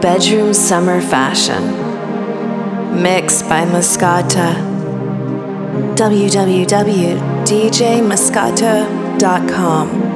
bedroom summer fashion. Mixed by Mascota. www.djmascota.com.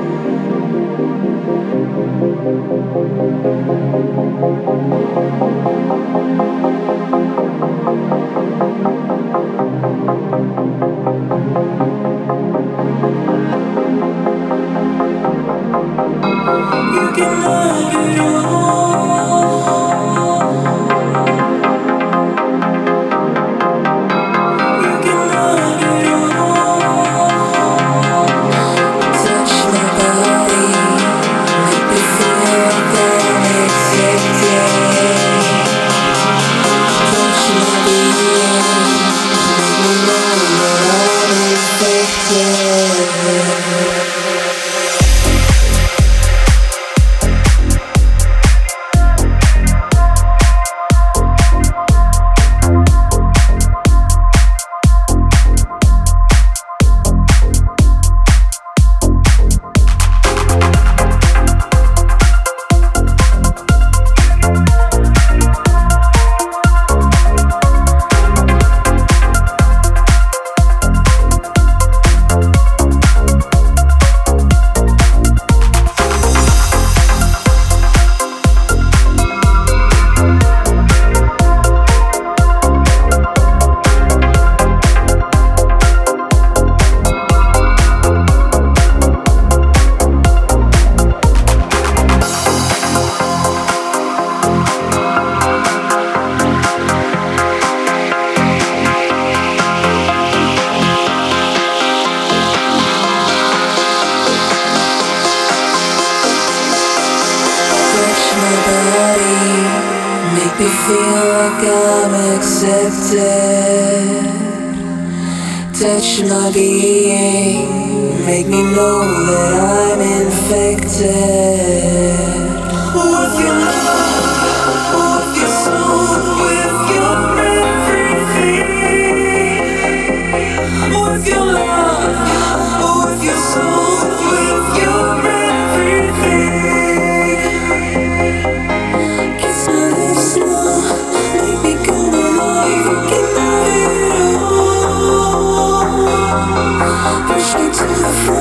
make me feel like I'm accepted. Touch my being, make me know that I'm infected with your love. to the floor.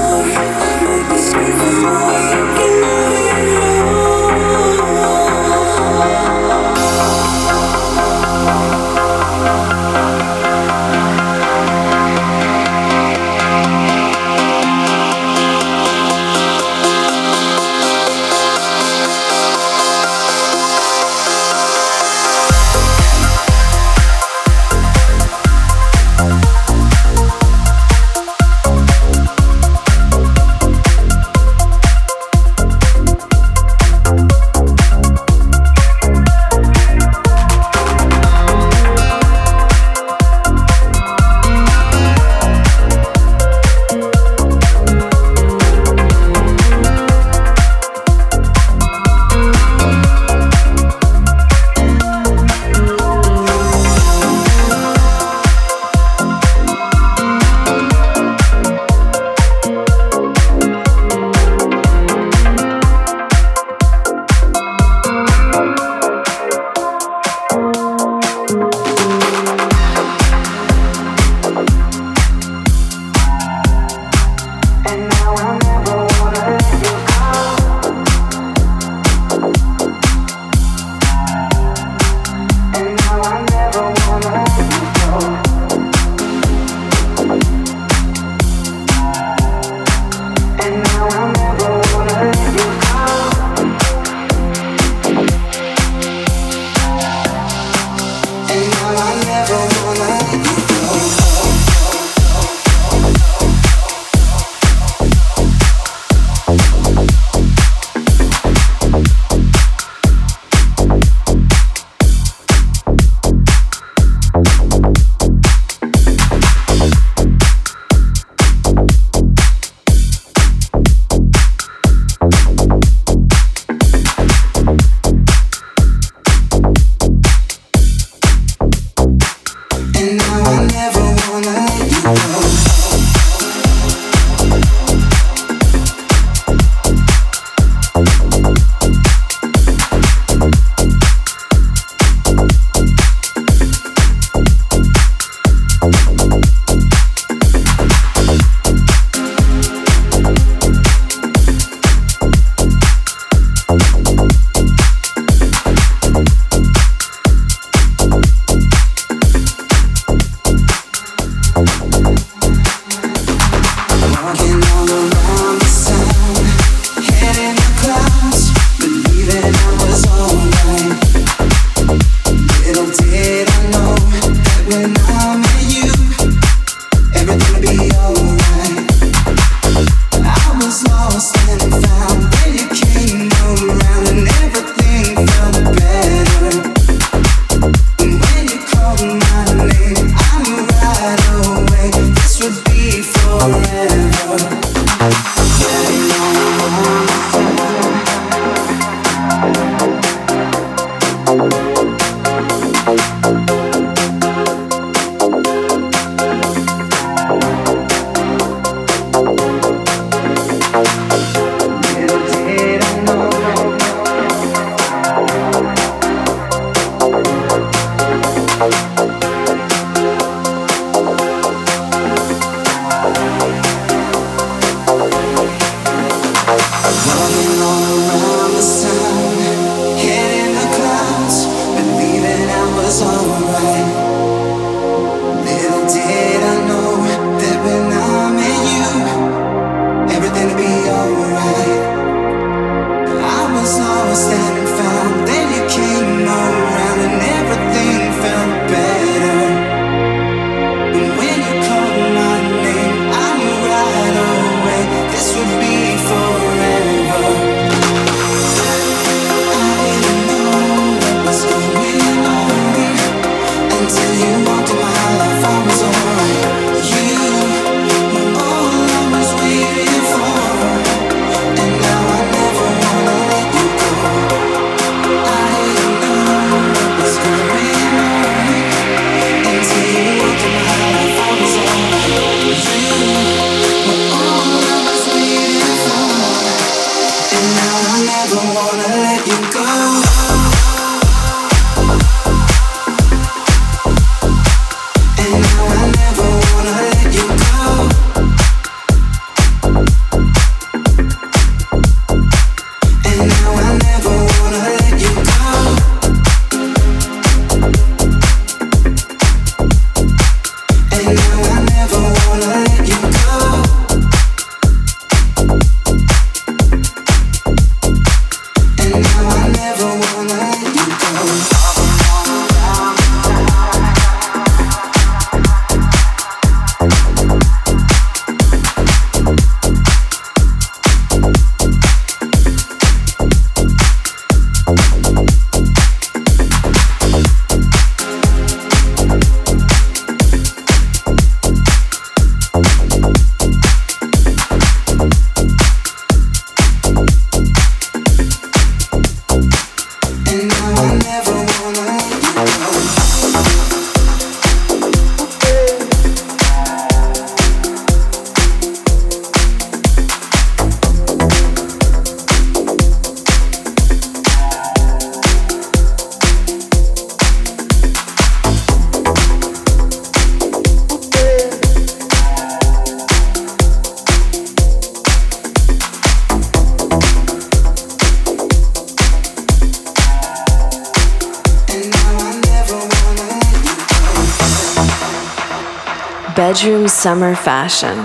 Summer fashion.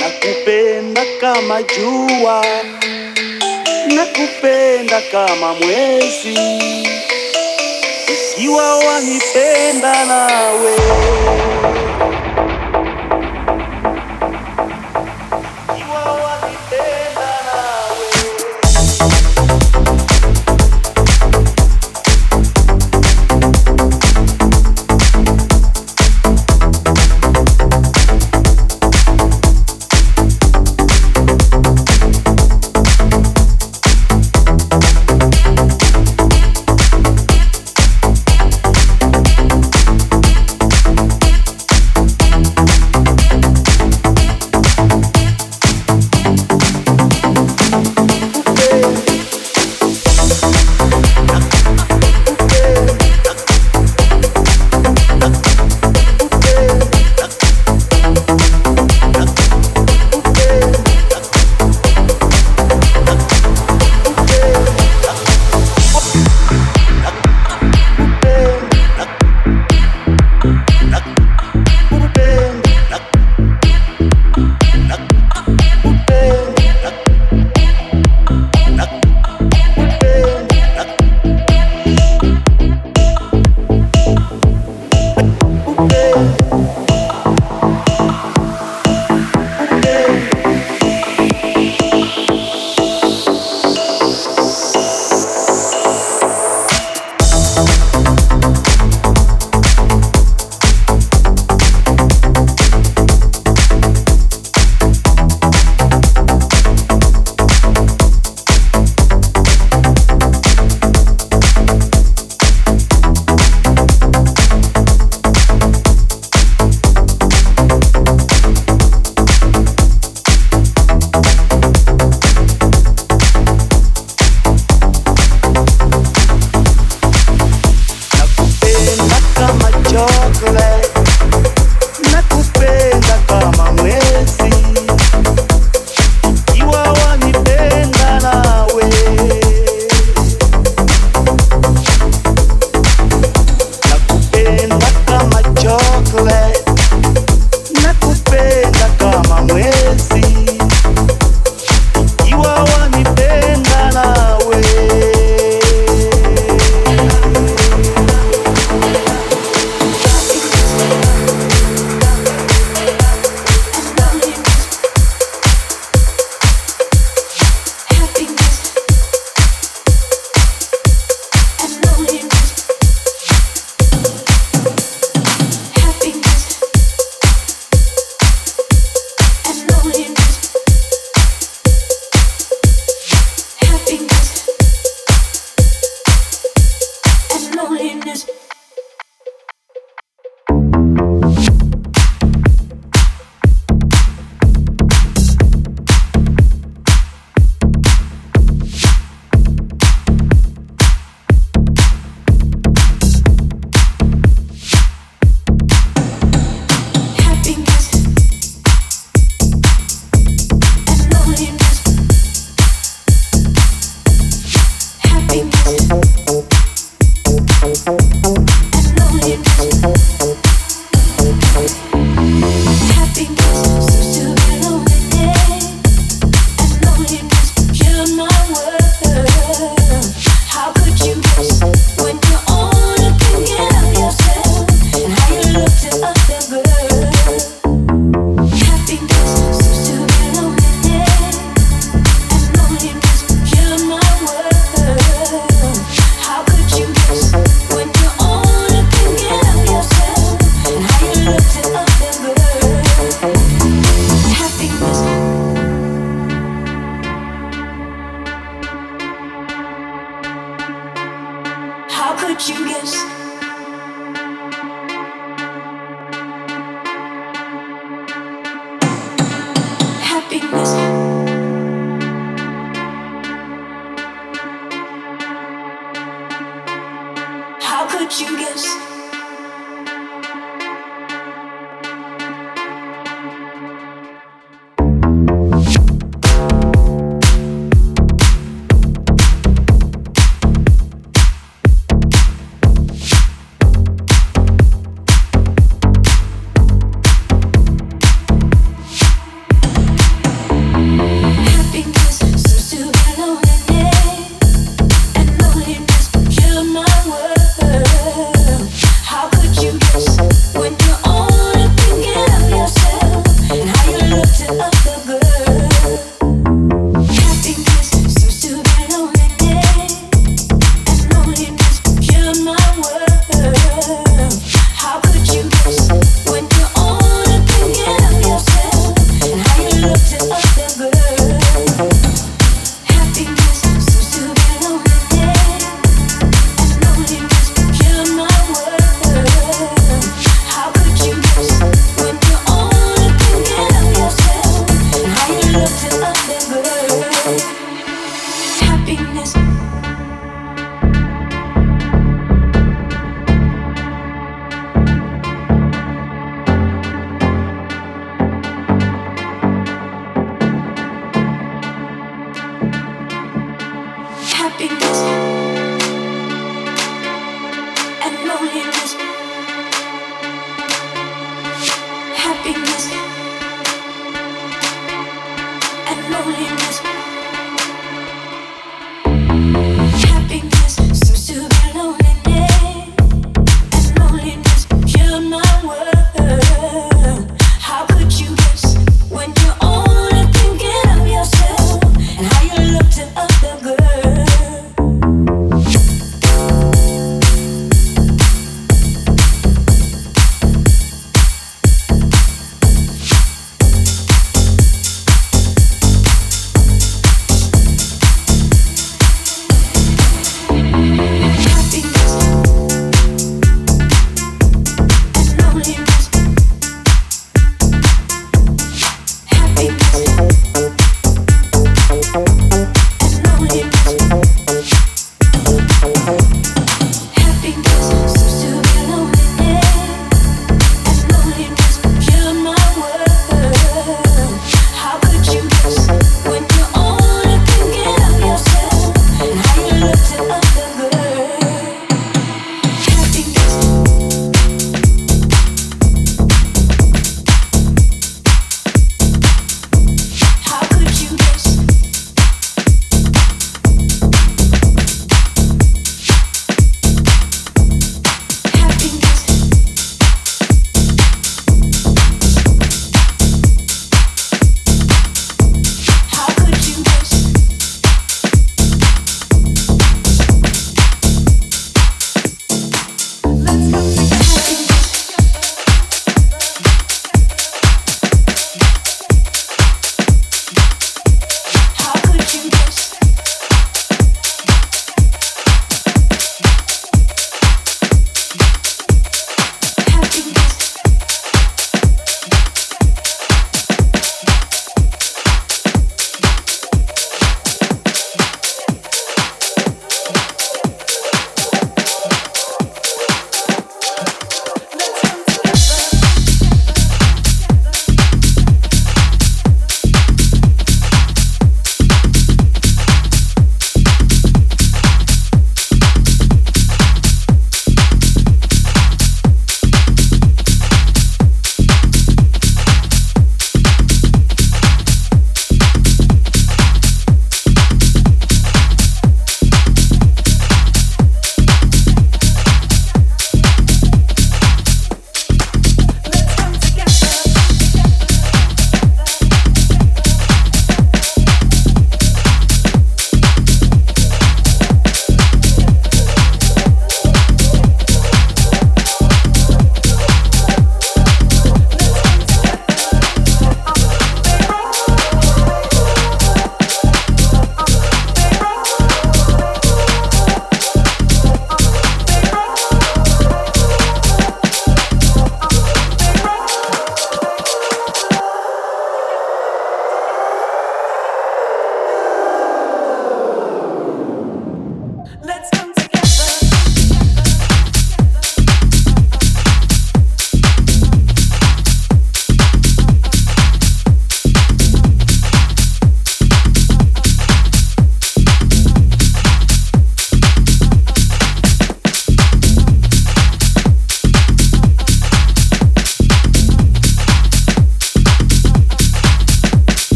Nakupenda kama jua, nakupenda kama mwezi, ikiwa wanipenda nawe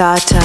by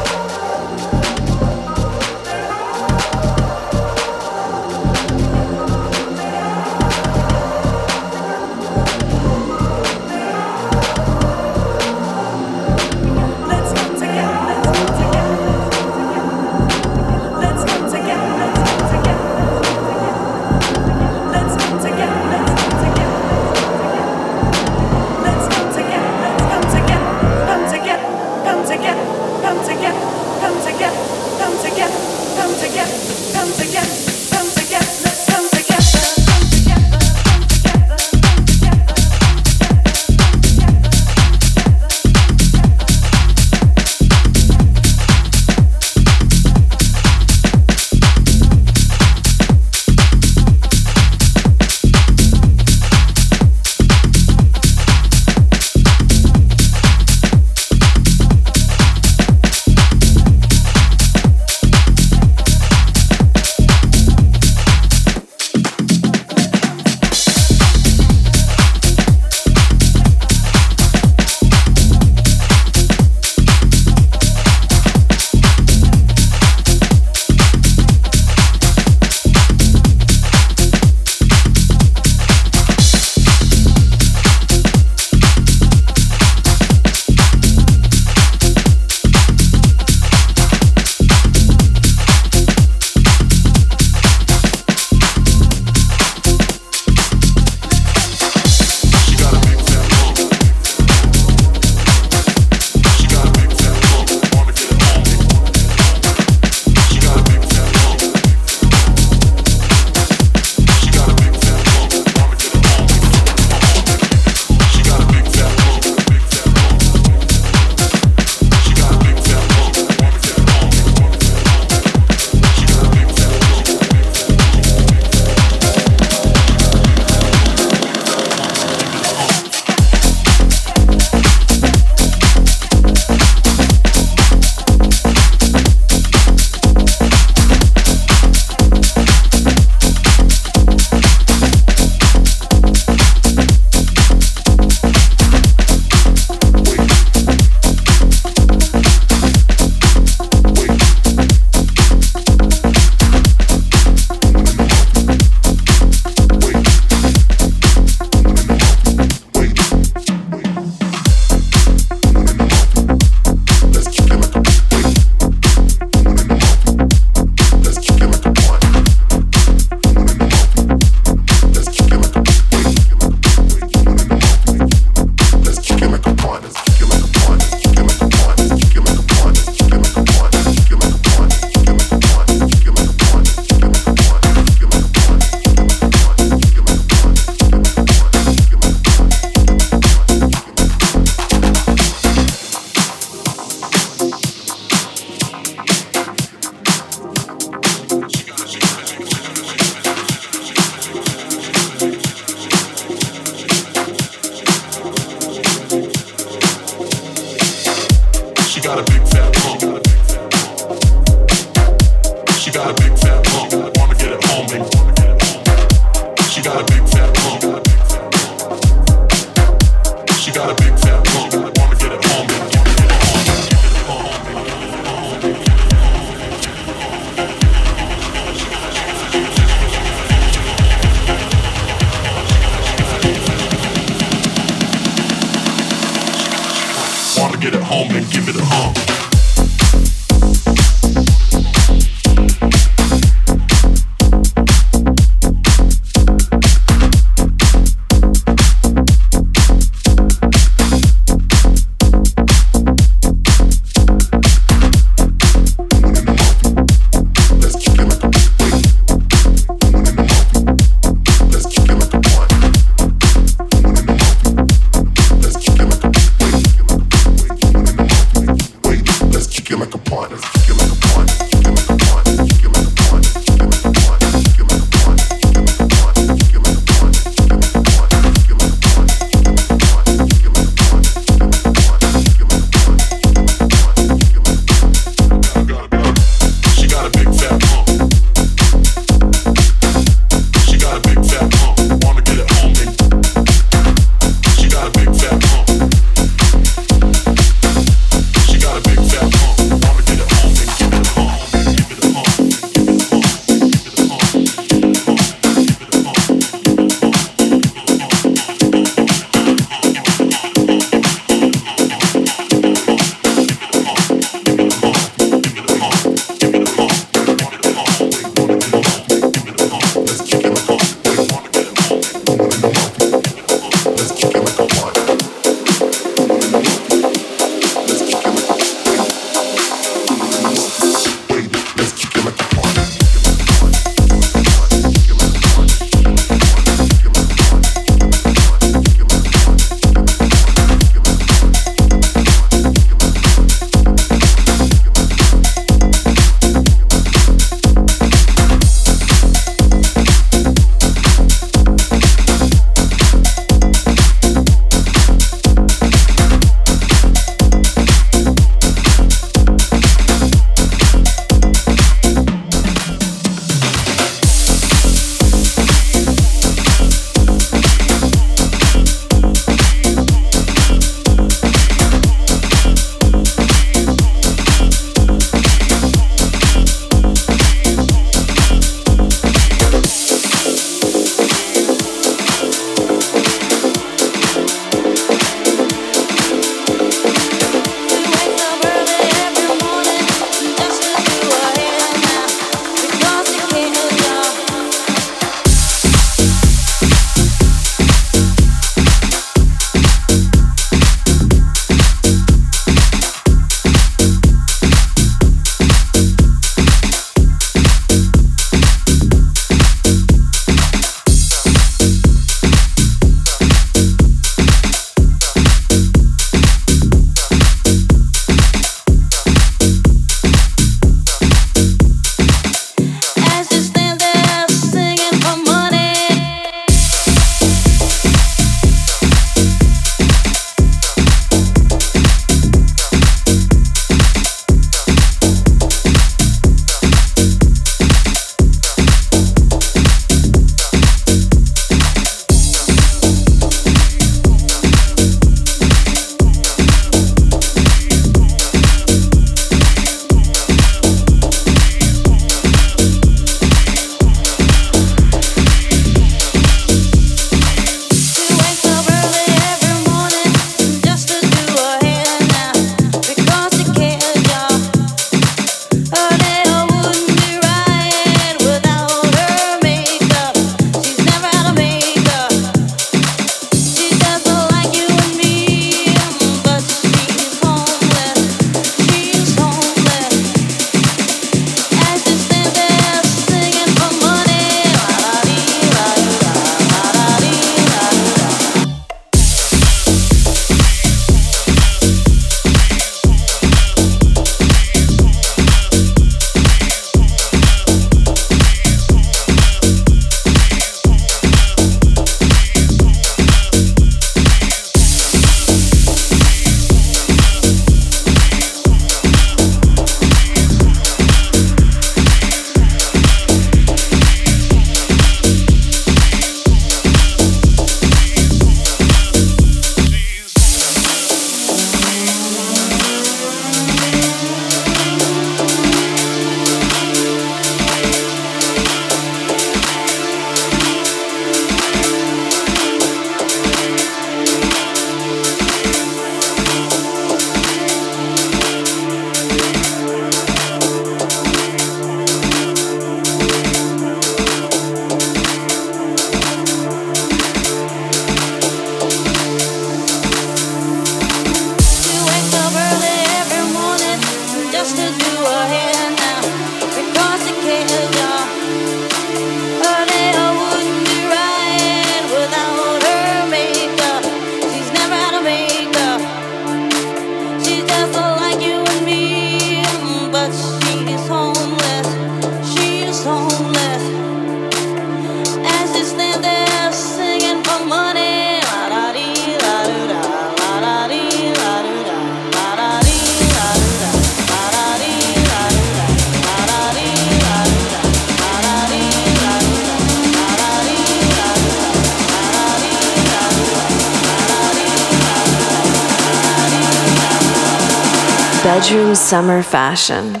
bedroom summer fashion.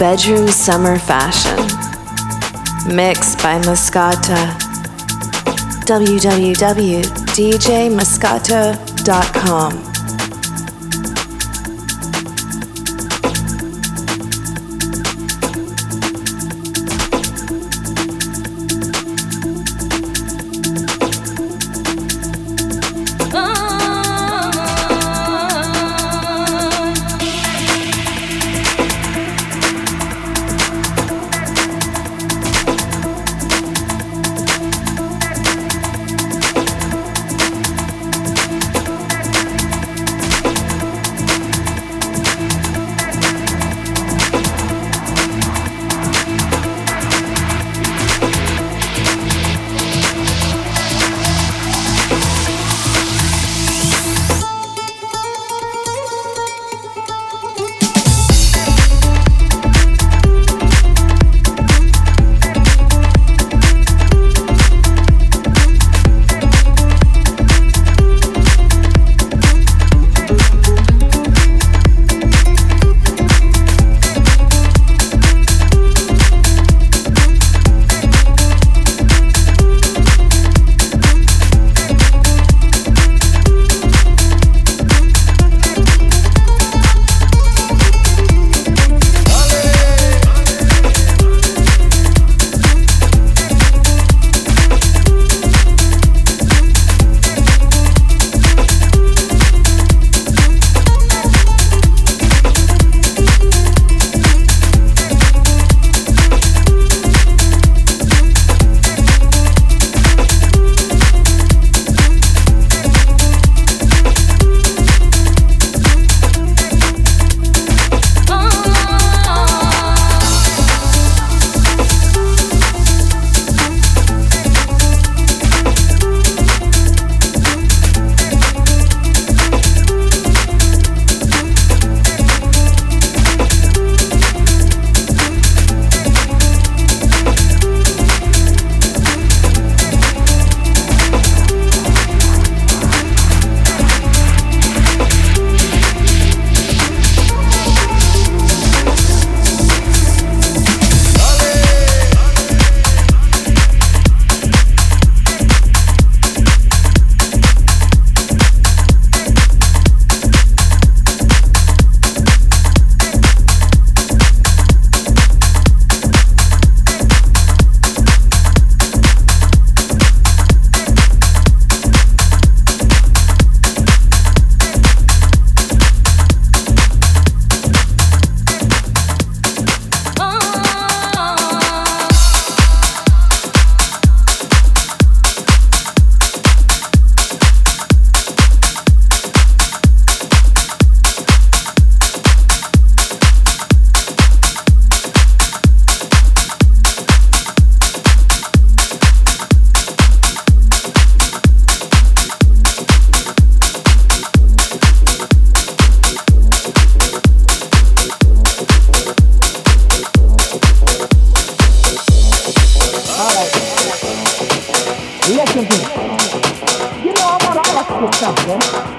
Bedroom Summer Fashion. Mixed by Mascota. www.djmascota.com. 上学。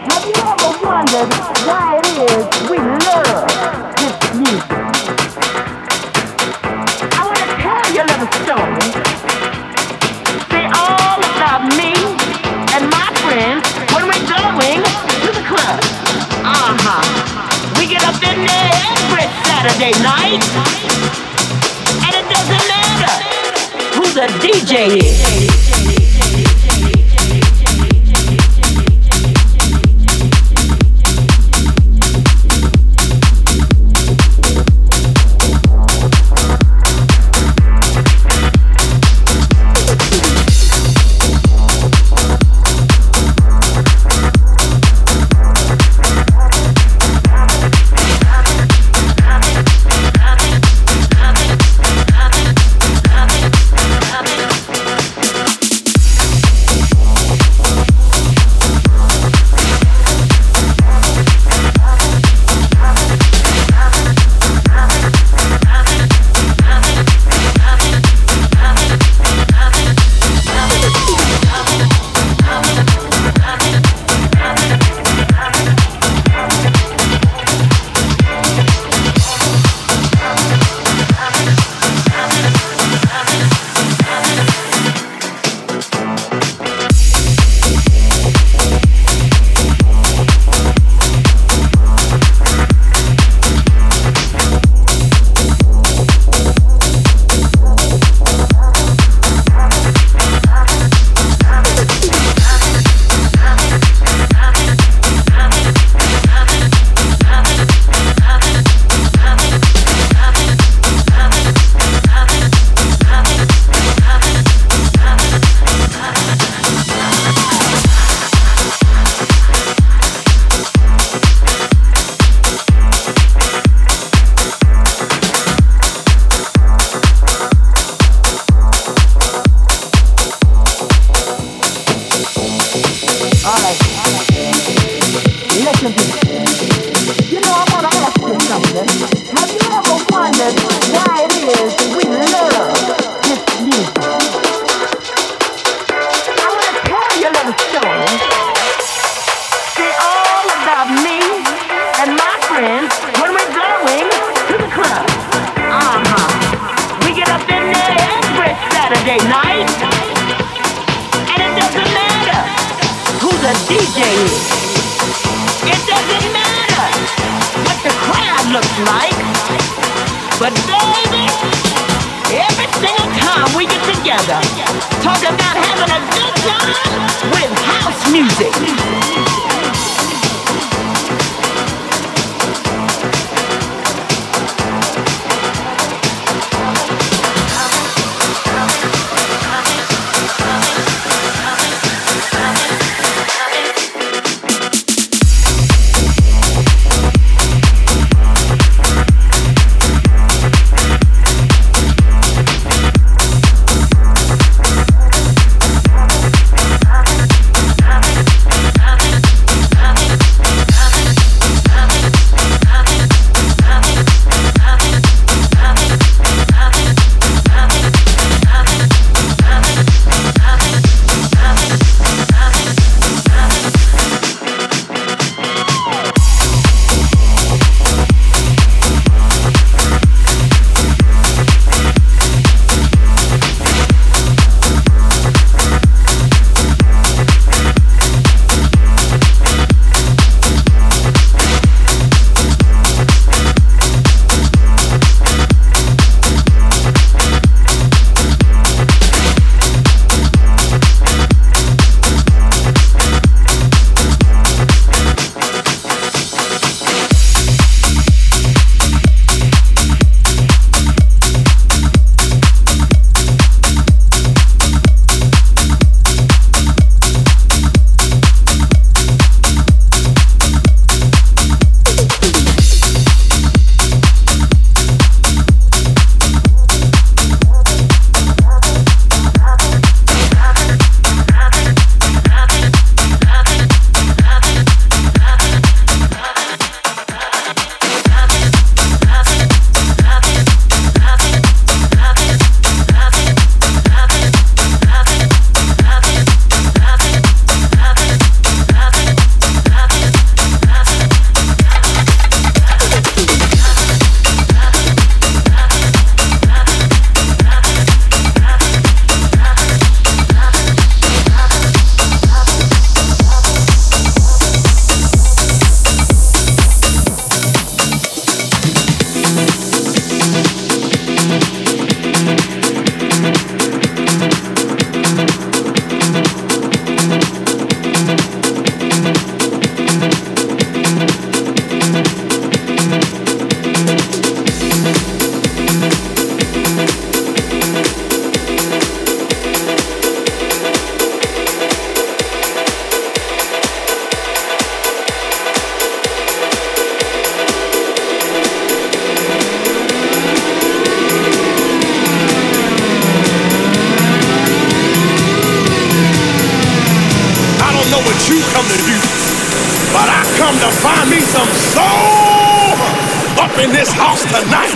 Say yeah. but I come to find me some soul up in this house yeah.